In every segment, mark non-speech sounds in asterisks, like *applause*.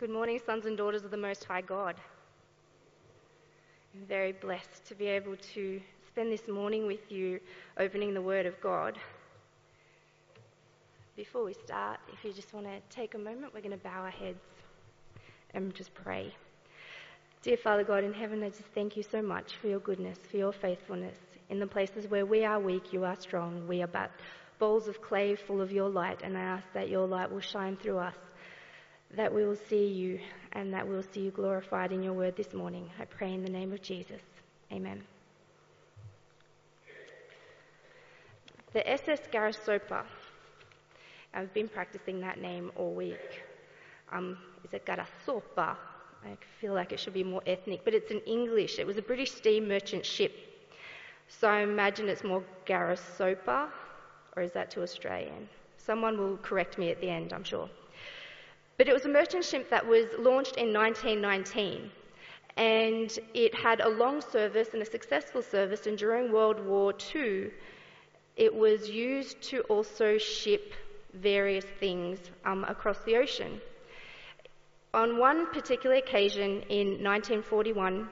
Good morning, sons and daughters of the Most High God. I'm very blessed to be able to spend this morning with you opening the Word of God. Before we start, if you just want to take a moment, we're going to bow our heads and just pray. Dear Father God in heaven, I just thank you so much for your goodness, for your faithfulness. In the places where we are weak, you are strong. We are but bowls of clay full of your light, and I ask that your light will shine through us that we will see you and that we will see you glorified in your word this morning. I pray in the name of Jesus. Amen. The SS Garasopa. I've been practicing that name all week. Um, is it Garasopa? I feel like it should be more ethnic, but it's in English. It was a British steam merchant ship. So I imagine it's more Garasopa, or is that too Australian? Someone will correct me at the end, I'm sure. But it was a merchant ship that was launched in 1919 and it had a long service and a successful service, and during World War II, it was used to also ship various things um, across the ocean. On one particular occasion in 1941,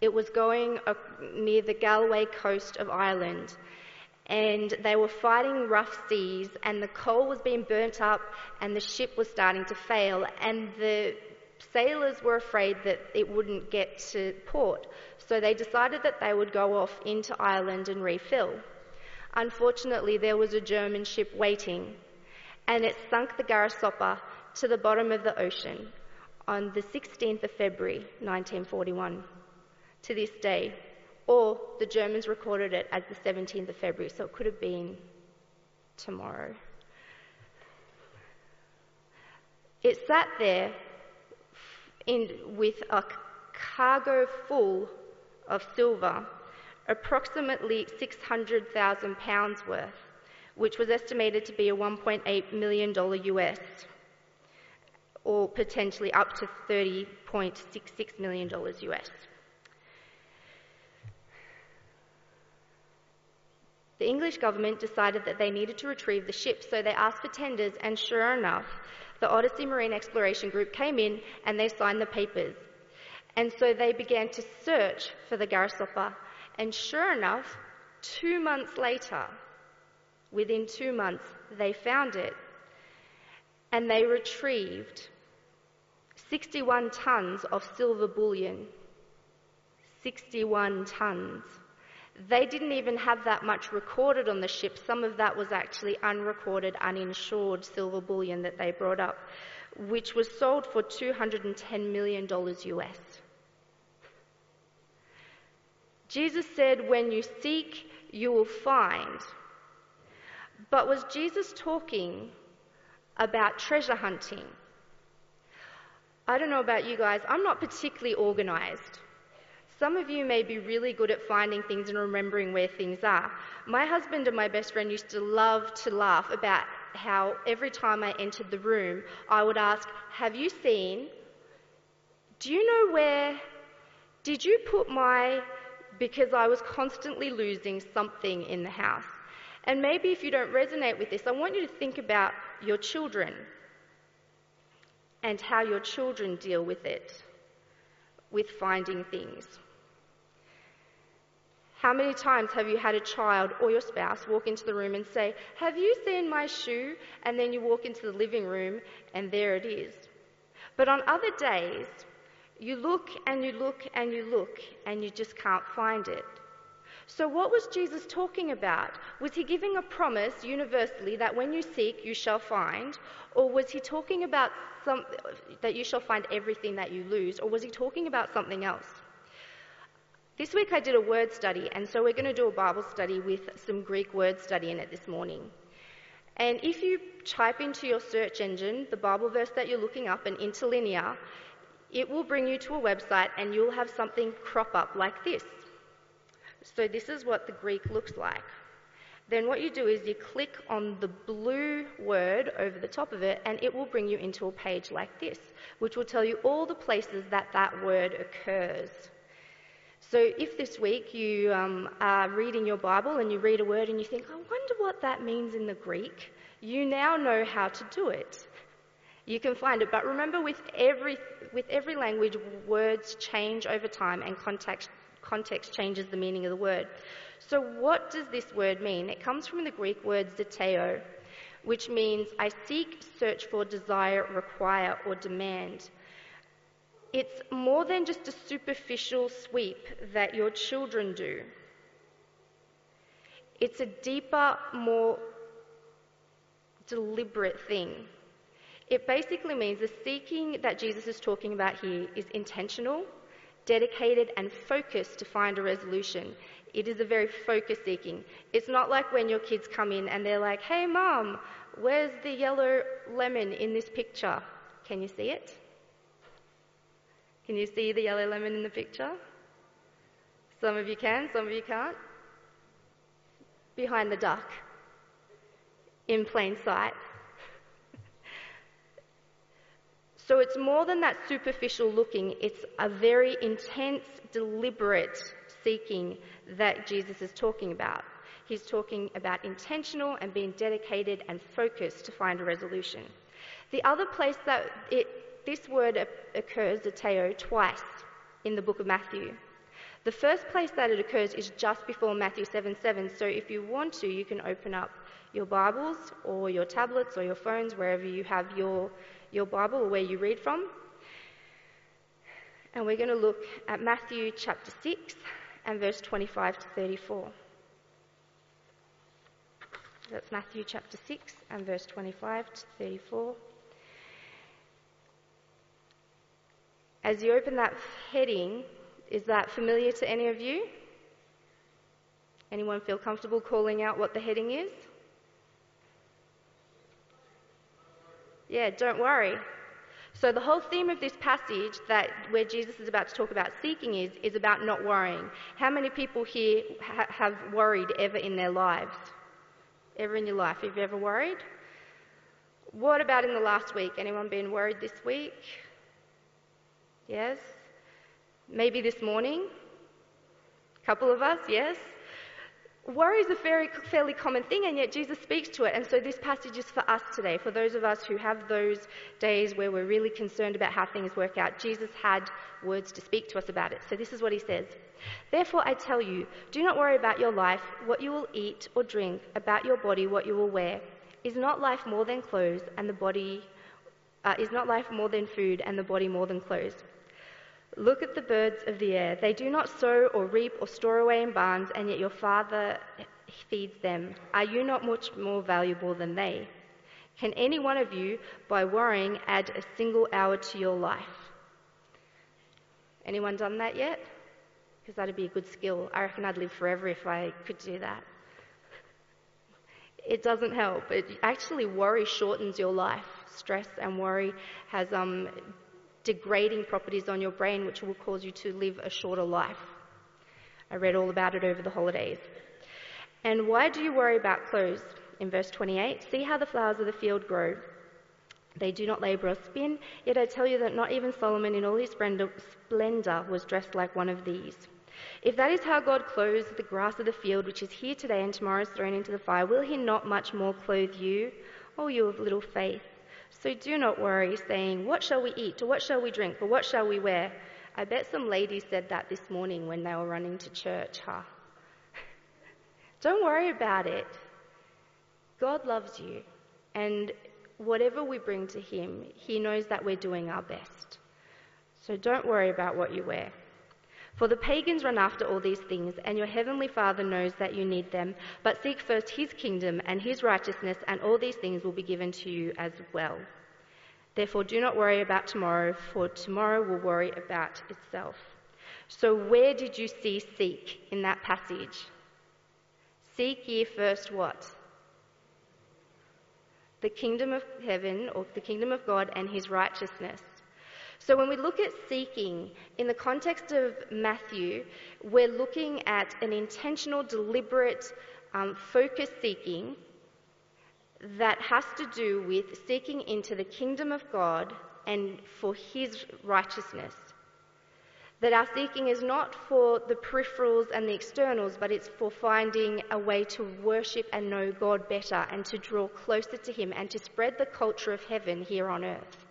it was going uh, near the Galway coast of Ireland and they were fighting rough seas, and the coal was being burnt up, and the ship was starting to fail, and the sailors were afraid that it wouldn't get to port, so they decided that they would go off into Ireland and refill. Unfortunately, there was a German ship waiting, and it sunk the Garasopa to the bottom of the ocean on the 16th of February 1941. To this day, or the Germans recorded it as the 17th of February, so it could have been tomorrow. It sat there in, with a cargo full of silver, approximately 600,000 pounds worth, which was estimated to be a $1.8 million US, or potentially up to $30.66 million US. The English government decided that they needed to retrieve the ship, so they asked for tenders, and sure enough, the Odyssey Marine Exploration Group came in and they signed the papers. And so they began to search for the Garasopa, and sure enough, two months later, within two months, they found it. And they retrieved 61 tons of silver bullion. 61 tons. They didn't even have that much recorded on the ship. Some of that was actually unrecorded, uninsured silver bullion that they brought up, which was sold for $210 million US. Jesus said, When you seek, you will find. But was Jesus talking about treasure hunting? I don't know about you guys, I'm not particularly organized. Some of you may be really good at finding things and remembering where things are. My husband and my best friend used to love to laugh about how every time I entered the room, I would ask, Have you seen? Do you know where? Did you put my. Because I was constantly losing something in the house. And maybe if you don't resonate with this, I want you to think about your children and how your children deal with it, with finding things. How many times have you had a child or your spouse walk into the room and say, Have you seen my shoe? And then you walk into the living room and there it is. But on other days, you look and you look and you look and you just can't find it. So, what was Jesus talking about? Was he giving a promise universally that when you seek, you shall find? Or was he talking about some, that you shall find everything that you lose? Or was he talking about something else? This week I did a word study, and so we're going to do a Bible study with some Greek word study in it this morning. And if you type into your search engine the Bible verse that you're looking up and interlinear, it will bring you to a website and you'll have something crop up like this. So this is what the Greek looks like. Then what you do is you click on the blue word over the top of it and it will bring you into a page like this, which will tell you all the places that that word occurs. So if this week you um, are reading your Bible and you read a word and you think, I wonder what that means in the Greek, you now know how to do it. You can find it, but remember with every, with every language, words change over time and context, context changes the meaning of the word. So, what does this word mean? It comes from the Greek word zeteo, which means I seek, search for, desire, require, or demand. It's more than just a superficial sweep that your children do. It's a deeper, more deliberate thing. It basically means the seeking that Jesus is talking about here is intentional, dedicated, and focused to find a resolution. It is a very focused seeking. It's not like when your kids come in and they're like, hey, mom, where's the yellow lemon in this picture? Can you see it? Can you see the yellow lemon in the picture? Some of you can, some of you can't. Behind the duck, in plain sight. *laughs* so it's more than that superficial looking, it's a very intense, deliberate seeking that Jesus is talking about. He's talking about intentional and being dedicated and focused to find a resolution. The other place that it this word occurs, zeteo, twice in the book of Matthew. The first place that it occurs is just before Matthew 7 7. So if you want to, you can open up your Bibles or your tablets or your phones, wherever you have your, your Bible or where you read from. And we're going to look at Matthew chapter 6 and verse 25 to 34. That's Matthew chapter 6 and verse 25 to 34. As you open that heading, is that familiar to any of you? Anyone feel comfortable calling out what the heading is? Yeah, don't worry. So the whole theme of this passage that where Jesus is about to talk about seeking is is about not worrying. How many people here ha- have worried ever in their lives? Ever in your life? Have you ever worried? What about in the last week? Anyone been worried this week? Yes? Maybe this morning? A couple of us, yes? Worry is a very, fairly common thing, and yet Jesus speaks to it. And so this passage is for us today, for those of us who have those days where we're really concerned about how things work out. Jesus had words to speak to us about it. So this is what he says Therefore, I tell you, do not worry about your life, what you will eat or drink, about your body, what you will wear. Is not life more than clothes, and the body, uh, is not life more than food, and the body more than clothes? Look at the birds of the air. They do not sow or reap or store away in barns, and yet your Father feeds them. Are you not much more valuable than they? Can any one of you, by worrying, add a single hour to your life? Anyone done that yet? Because that'd be a good skill. I reckon I'd live forever if I could do that. It doesn't help. It actually, worry shortens your life. Stress and worry has um, degrading properties on your brain which will cause you to live a shorter life. I read all about it over the holidays. And why do you worry about clothes? In verse 28, see how the flowers of the field grow. They do not labor or spin, yet I tell you that not even Solomon in all his splendor was dressed like one of these. If that is how God clothes the grass of the field, which is here today and tomorrow is thrown into the fire, will he not much more clothe you, O you of little faith? So do not worry, saying, What shall we eat, or what shall we drink, or what shall we wear? I bet some ladies said that this morning when they were running to church, huh? *laughs* Don't worry about it. God loves you, and whatever we bring to Him, He knows that we're doing our best. So don't worry about what you wear. For the pagans run after all these things, and your heavenly Father knows that you need them. But seek first his kingdom and his righteousness, and all these things will be given to you as well. Therefore, do not worry about tomorrow, for tomorrow will worry about itself. So, where did you see seek in that passage? Seek ye first what? The kingdom of heaven, or the kingdom of God, and his righteousness. So when we look at seeking in the context of Matthew, we're looking at an intentional, deliberate, um, focused seeking that has to do with seeking into the kingdom of God and for his righteousness. That our seeking is not for the peripherals and the externals, but it's for finding a way to worship and know God better and to draw closer to him and to spread the culture of heaven here on earth.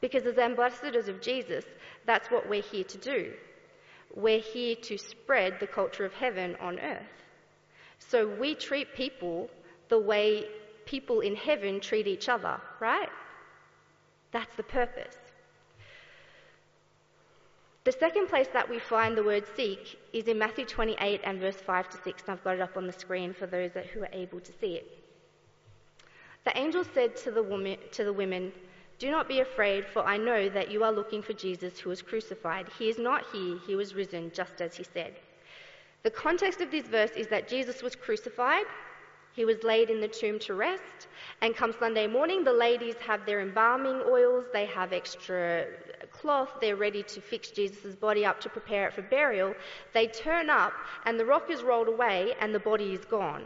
Because as ambassadors of Jesus, that's what we're here to do. We're here to spread the culture of heaven on earth. So we treat people the way people in heaven treat each other, right? That's the purpose. The second place that we find the word seek is in Matthew 28 and verse 5 to 6, and I've got it up on the screen for those who are able to see it. The angel said to the, woman, to the women, Do not be afraid, for I know that you are looking for Jesus who was crucified. He is not here, he was risen, just as he said. The context of this verse is that Jesus was crucified, he was laid in the tomb to rest, and come Sunday morning, the ladies have their embalming oils, they have extra cloth, they're ready to fix Jesus' body up to prepare it for burial. They turn up, and the rock is rolled away, and the body is gone.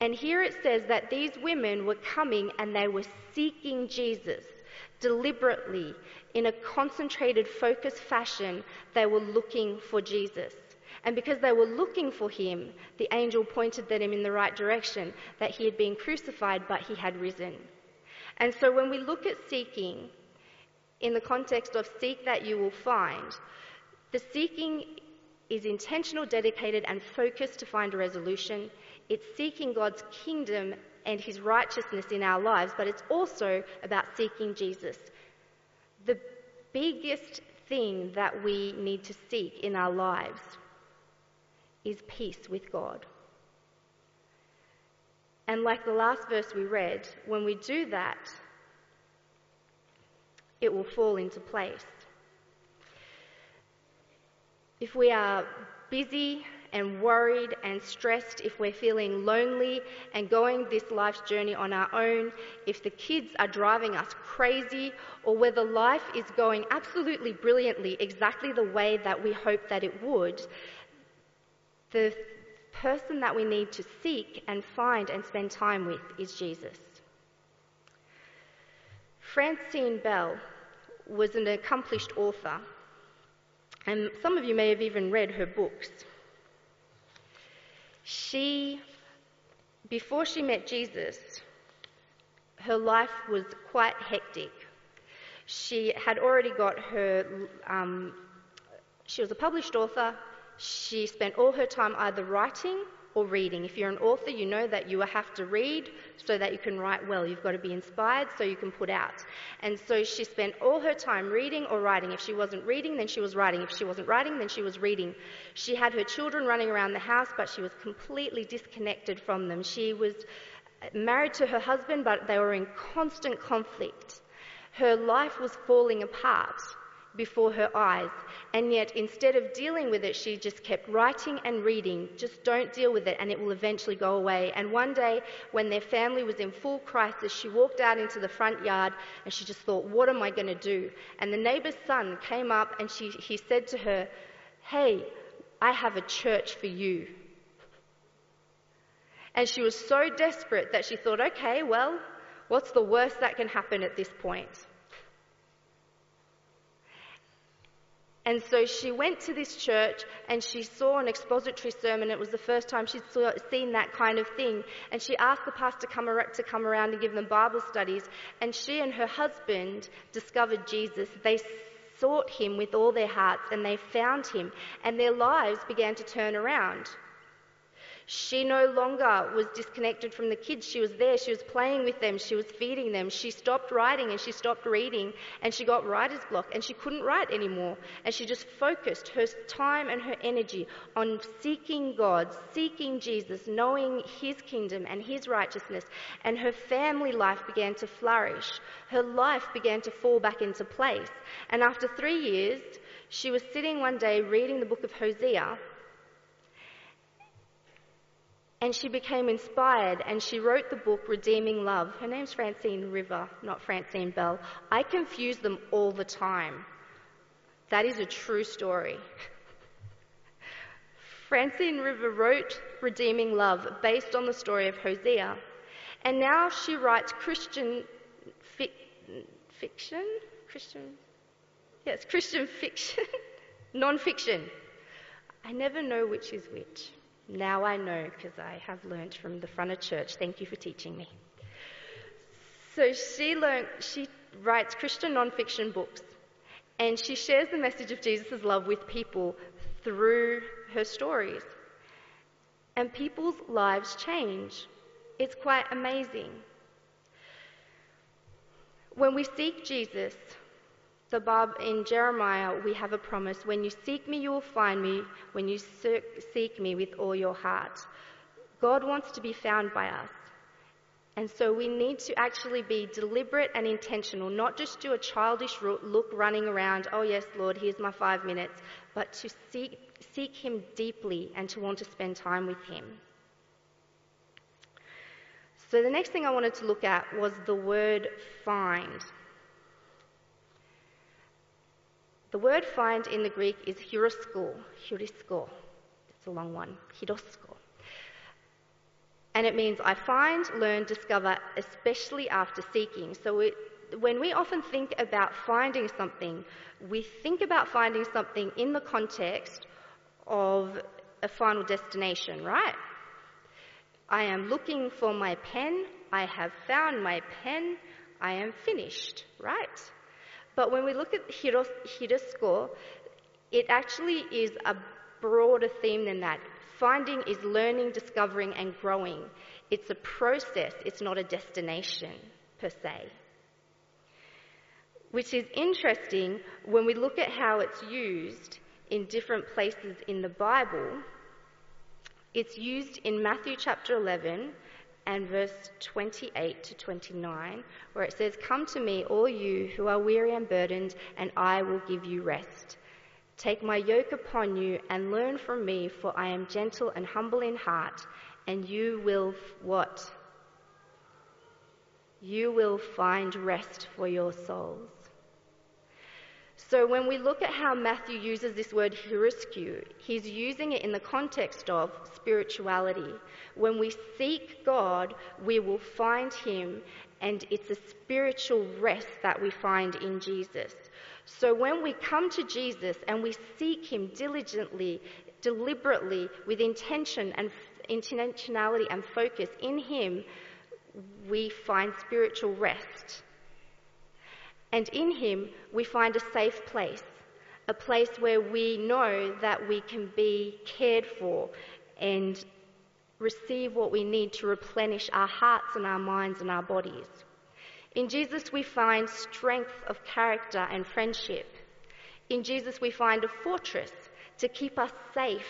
And here it says that these women were coming and they were seeking Jesus deliberately in a concentrated, focused fashion. They were looking for Jesus. And because they were looking for him, the angel pointed them in the right direction that he had been crucified, but he had risen. And so when we look at seeking in the context of seek that you will find, the seeking is intentional, dedicated, and focused to find a resolution. It's seeking God's kingdom and his righteousness in our lives, but it's also about seeking Jesus. The biggest thing that we need to seek in our lives is peace with God. And like the last verse we read, when we do that, it will fall into place. If we are busy and worried and stressed, if we're feeling lonely and going this life's journey on our own, if the kids are driving us crazy, or whether life is going absolutely brilliantly exactly the way that we hope that it would, the person that we need to seek and find and spend time with is Jesus. Francine Bell was an accomplished author, and some of you may have even read her books. She, before she met Jesus, her life was quite hectic. She had already got her, um, she was a published author. She spent all her time either writing or reading. If you're an author, you know that you have to read so that you can write well. You've got to be inspired so you can put out. And so she spent all her time reading or writing. If she wasn't reading, then she was writing. If she wasn't writing, then she was reading. She had her children running around the house, but she was completely disconnected from them. She was married to her husband, but they were in constant conflict. Her life was falling apart before her eyes. And yet, instead of dealing with it, she just kept writing and reading. Just don't deal with it, and it will eventually go away. And one day, when their family was in full crisis, she walked out into the front yard and she just thought, What am I going to do? And the neighbor's son came up and she, he said to her, Hey, I have a church for you. And she was so desperate that she thought, okay, well, what's the worst that can happen at this point? And so she went to this church and she saw an expository sermon. It was the first time she'd saw, seen that kind of thing. And she asked the pastor come to come around and give them Bible studies. And she and her husband discovered Jesus. They sought him with all their hearts and they found him. And their lives began to turn around. She no longer was disconnected from the kids. She was there. She was playing with them. She was feeding them. She stopped writing and she stopped reading and she got writer's block and she couldn't write anymore. And she just focused her time and her energy on seeking God, seeking Jesus, knowing His kingdom and His righteousness. And her family life began to flourish. Her life began to fall back into place. And after three years, she was sitting one day reading the book of Hosea and she became inspired and she wrote the book Redeeming Love. Her name's Francine River, not Francine Bell. I confuse them all the time. That is a true story. *laughs* Francine River wrote Redeeming Love based on the story of Hosea, and now she writes Christian fi- fiction? Christian? Yes, Christian fiction, *laughs* non fiction. I never know which is which. Now I know because I have learnt from the front of church. Thank you for teaching me. So she learned, she writes Christian nonfiction books and she shares the message of Jesus' love with people through her stories. And people's lives change. It's quite amazing. When we seek Jesus, the Bob in Jeremiah, we have a promise. When you seek me, you will find me. When you seek me with all your heart. God wants to be found by us. And so we need to actually be deliberate and intentional, not just do a childish look running around, oh yes, Lord, here's my five minutes, but to seek, seek Him deeply and to want to spend time with Him. So the next thing I wanted to look at was the word find. The word find in the Greek is heurosko, heurisko. It's a long one, hirosko. And it means I find, learn, discover, especially after seeking. So it, when we often think about finding something, we think about finding something in the context of a final destination, right? I am looking for my pen. I have found my pen. I am finished, right? But when we look at hirosko, it actually is a broader theme than that. Finding is learning, discovering, and growing. It's a process, it's not a destination per se. Which is interesting when we look at how it's used in different places in the Bible. It's used in Matthew chapter 11 and verse 28 to 29, where it says, Come to me, all you who are weary and burdened, and I will give you rest. Take my yoke upon you and learn from me, for I am gentle and humble in heart, and you will what? You will find rest for your souls. So when we look at how Matthew uses this word heurisku, he's using it in the context of spirituality. When we seek God, we will find him, and it's a spiritual rest that we find in Jesus. So when we come to Jesus and we seek him diligently, deliberately, with intention and intentionality and focus in him, we find spiritual rest. And in him, we find a safe place, a place where we know that we can be cared for and receive what we need to replenish our hearts and our minds and our bodies. In Jesus, we find strength of character and friendship. In Jesus, we find a fortress to keep us safe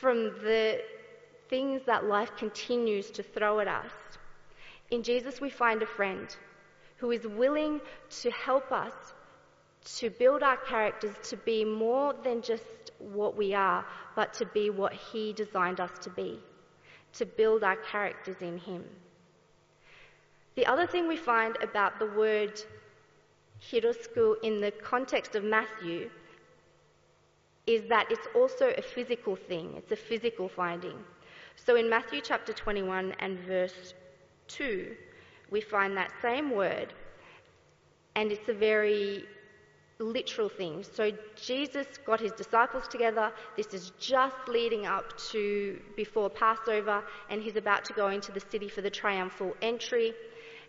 from the things that life continues to throw at us. In Jesus, we find a friend who is willing to help us to build our characters to be more than just what we are, but to be what He designed us to be, to build our characters in Him. The other thing we find about the word hirosku in the context of Matthew is that it's also a physical thing, it's a physical finding. So in Matthew chapter 21 and verse 2, we find that same word, and it's a very literal thing. So Jesus got his disciples together. This is just leading up to before Passover, and he's about to go into the city for the triumphal entry.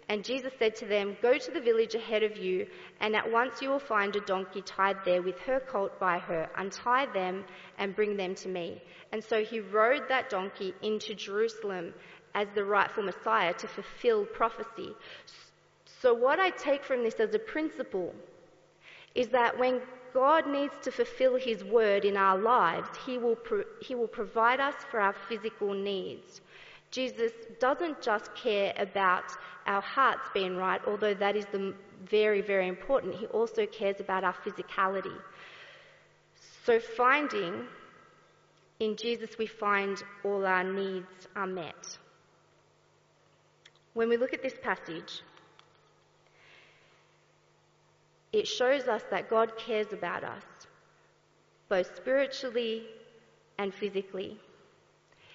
And Jesus said to them, Go to the village ahead of you, and at once you will find a donkey tied there with her colt by her. Untie them and bring them to me. And so he rode that donkey into Jerusalem as the rightful Messiah to fulfill prophecy. So, what I take from this as a principle is that when God needs to fulfill His word in our lives, He will, pro- he will provide us for our physical needs. Jesus doesn't just care about our hearts being right, although that is the very, very important. He also cares about our physicality. So, finding in Jesus, we find all our needs are met. When we look at this passage, it shows us that God cares about us, both spiritually and physically.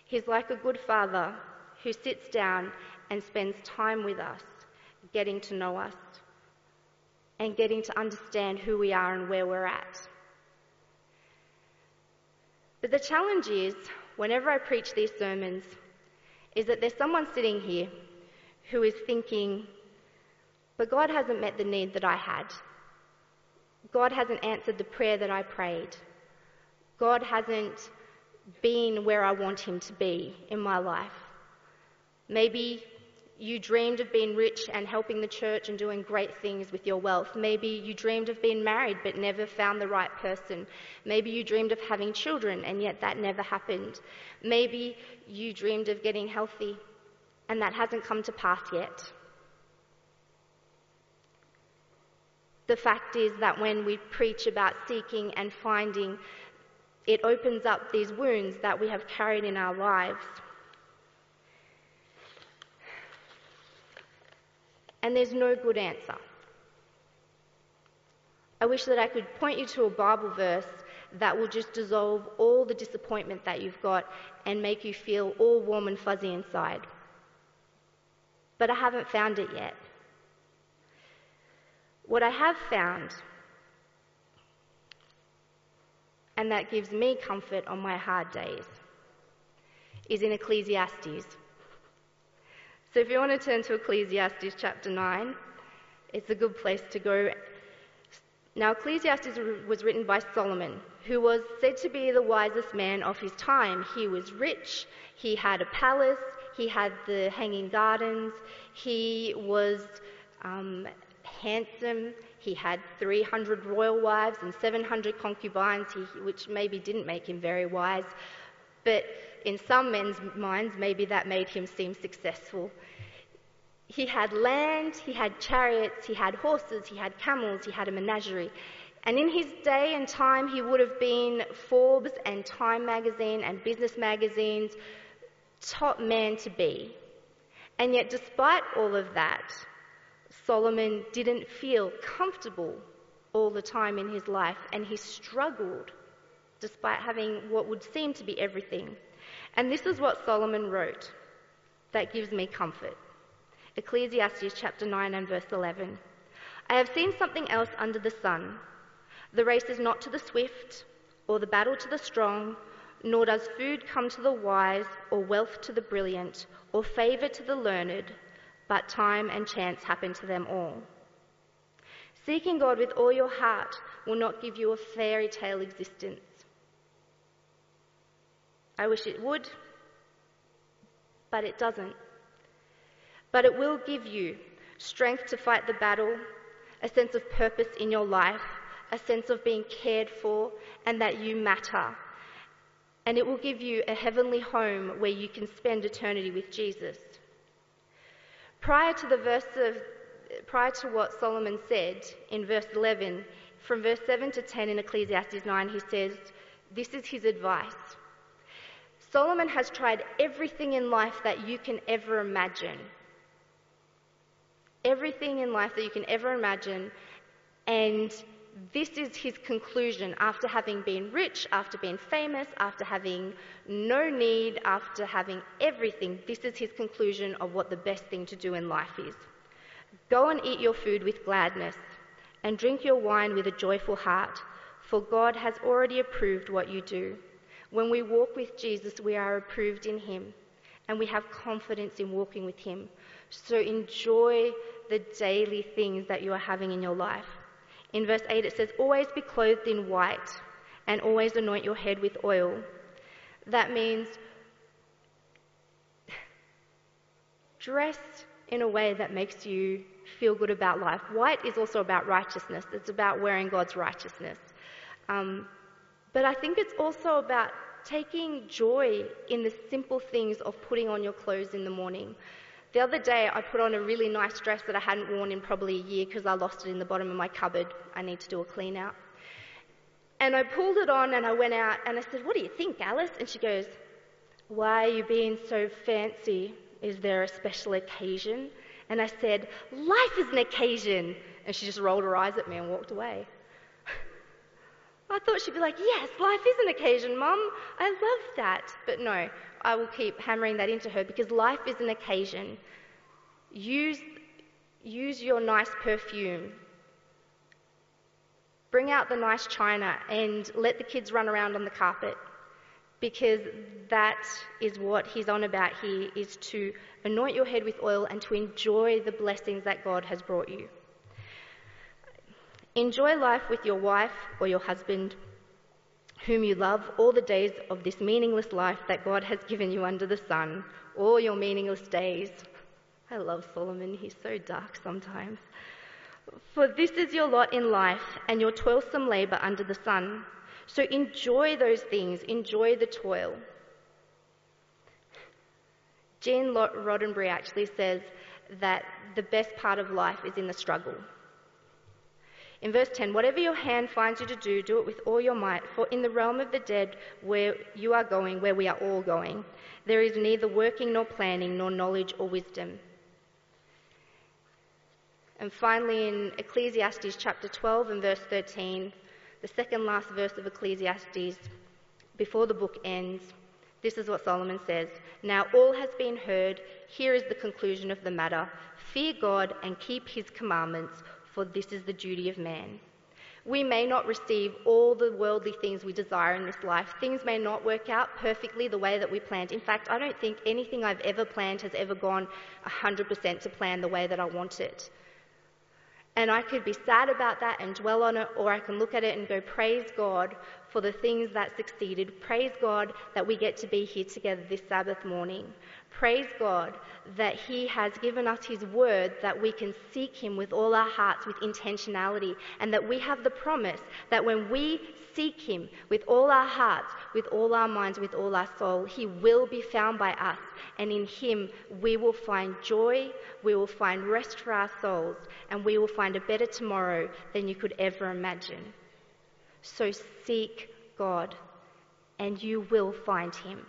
He's like a good father who sits down and spends time with us, getting to know us and getting to understand who we are and where we're at. But the challenge is, whenever I preach these sermons, is that there's someone sitting here who is thinking, But God hasn't met the need that I had. God hasn't answered the prayer that I prayed. God hasn't been where I want Him to be in my life. Maybe you dreamed of being rich and helping the church and doing great things with your wealth. Maybe you dreamed of being married but never found the right person. Maybe you dreamed of having children and yet that never happened. Maybe you dreamed of getting healthy and that hasn't come to pass yet. The fact is that when we preach about seeking and finding, it opens up these wounds that we have carried in our lives. And there's no good answer. I wish that I could point you to a Bible verse that will just dissolve all the disappointment that you've got and make you feel all warm and fuzzy inside. But I haven't found it yet. What I have found, and that gives me comfort on my hard days, is in Ecclesiastes. So if you want to turn to Ecclesiastes chapter 9, it's a good place to go. Now, Ecclesiastes was written by Solomon, who was said to be the wisest man of his time. He was rich, he had a palace, he had the hanging gardens, he was um, handsome, he had 300 royal wives and 700 concubines, which maybe didn't make him very wise. But in some men's minds, maybe that made him seem successful. He had land, he had chariots, he had horses, he had camels, he had a menagerie. And in his day and time, he would have been Forbes and Time magazine and business magazines top man to be. And yet, despite all of that, Solomon didn't feel comfortable all the time in his life, and he struggled despite having what would seem to be everything. And this is what Solomon wrote that gives me comfort. Ecclesiastes chapter 9 and verse 11. I have seen something else under the sun. The race is not to the swift, or the battle to the strong, nor does food come to the wise, or wealth to the brilliant, or favour to the learned, but time and chance happen to them all. Seeking God with all your heart will not give you a fairy tale existence. I wish it would, but it doesn't. But it will give you strength to fight the battle, a sense of purpose in your life, a sense of being cared for, and that you matter. And it will give you a heavenly home where you can spend eternity with Jesus. Prior to the verse of, prior to what Solomon said in verse 11, from verse 7 to 10 in Ecclesiastes 9, he says, This is his advice. Solomon has tried everything in life that you can ever imagine. Everything in life that you can ever imagine. And this is his conclusion after having been rich, after being famous, after having no need, after having everything. This is his conclusion of what the best thing to do in life is. Go and eat your food with gladness, and drink your wine with a joyful heart, for God has already approved what you do. When we walk with Jesus, we are approved in Him and we have confidence in walking with Him. So enjoy the daily things that you are having in your life. In verse 8, it says, Always be clothed in white and always anoint your head with oil. That means dress in a way that makes you feel good about life. White is also about righteousness, it's about wearing God's righteousness. Um, but I think it's also about taking joy in the simple things of putting on your clothes in the morning. The other day, I put on a really nice dress that I hadn't worn in probably a year because I lost it in the bottom of my cupboard. I need to do a clean out. And I pulled it on and I went out and I said, What do you think, Alice? And she goes, Why are you being so fancy? Is there a special occasion? And I said, Life is an occasion. And she just rolled her eyes at me and walked away. *laughs* I thought she'd be like, Yes, life is an occasion, Mum. I love that. But no, I will keep hammering that into her because life is an occasion. Use, use your nice perfume. Bring out the nice china and let the kids run around on the carpet because that is what he's on about here is to anoint your head with oil and to enjoy the blessings that God has brought you. Enjoy life with your wife or your husband, whom you love, all the days of this meaningless life that God has given you under the sun, all your meaningless days. I love Solomon, he's so dark sometimes. For this is your lot in life and your toilsome labour under the sun. So enjoy those things, enjoy the toil. Gene Roddenberry actually says that the best part of life is in the struggle. In verse 10, whatever your hand finds you to do, do it with all your might, for in the realm of the dead where you are going, where we are all going, there is neither working nor planning, nor knowledge or wisdom. And finally, in Ecclesiastes chapter 12 and verse 13, the second last verse of Ecclesiastes, before the book ends, this is what Solomon says Now all has been heard. Here is the conclusion of the matter Fear God and keep his commandments for this is the duty of man. We may not receive all the worldly things we desire in this life. Things may not work out perfectly the way that we planned. In fact, I don't think anything I've ever planned has ever gone 100% to plan the way that I want it. And I could be sad about that and dwell on it, or I can look at it and go, Praise God for the things that succeeded. Praise God that we get to be here together this Sabbath morning. Praise God that He has given us His word that we can seek Him with all our hearts, with intentionality, and that we have the promise that when we seek Him with all our hearts, with all our minds, with all our soul, He will be found by us. And in Him, we will find joy, we will find rest for our souls, and we will find a better tomorrow than you could ever imagine. So seek God, and you will find Him.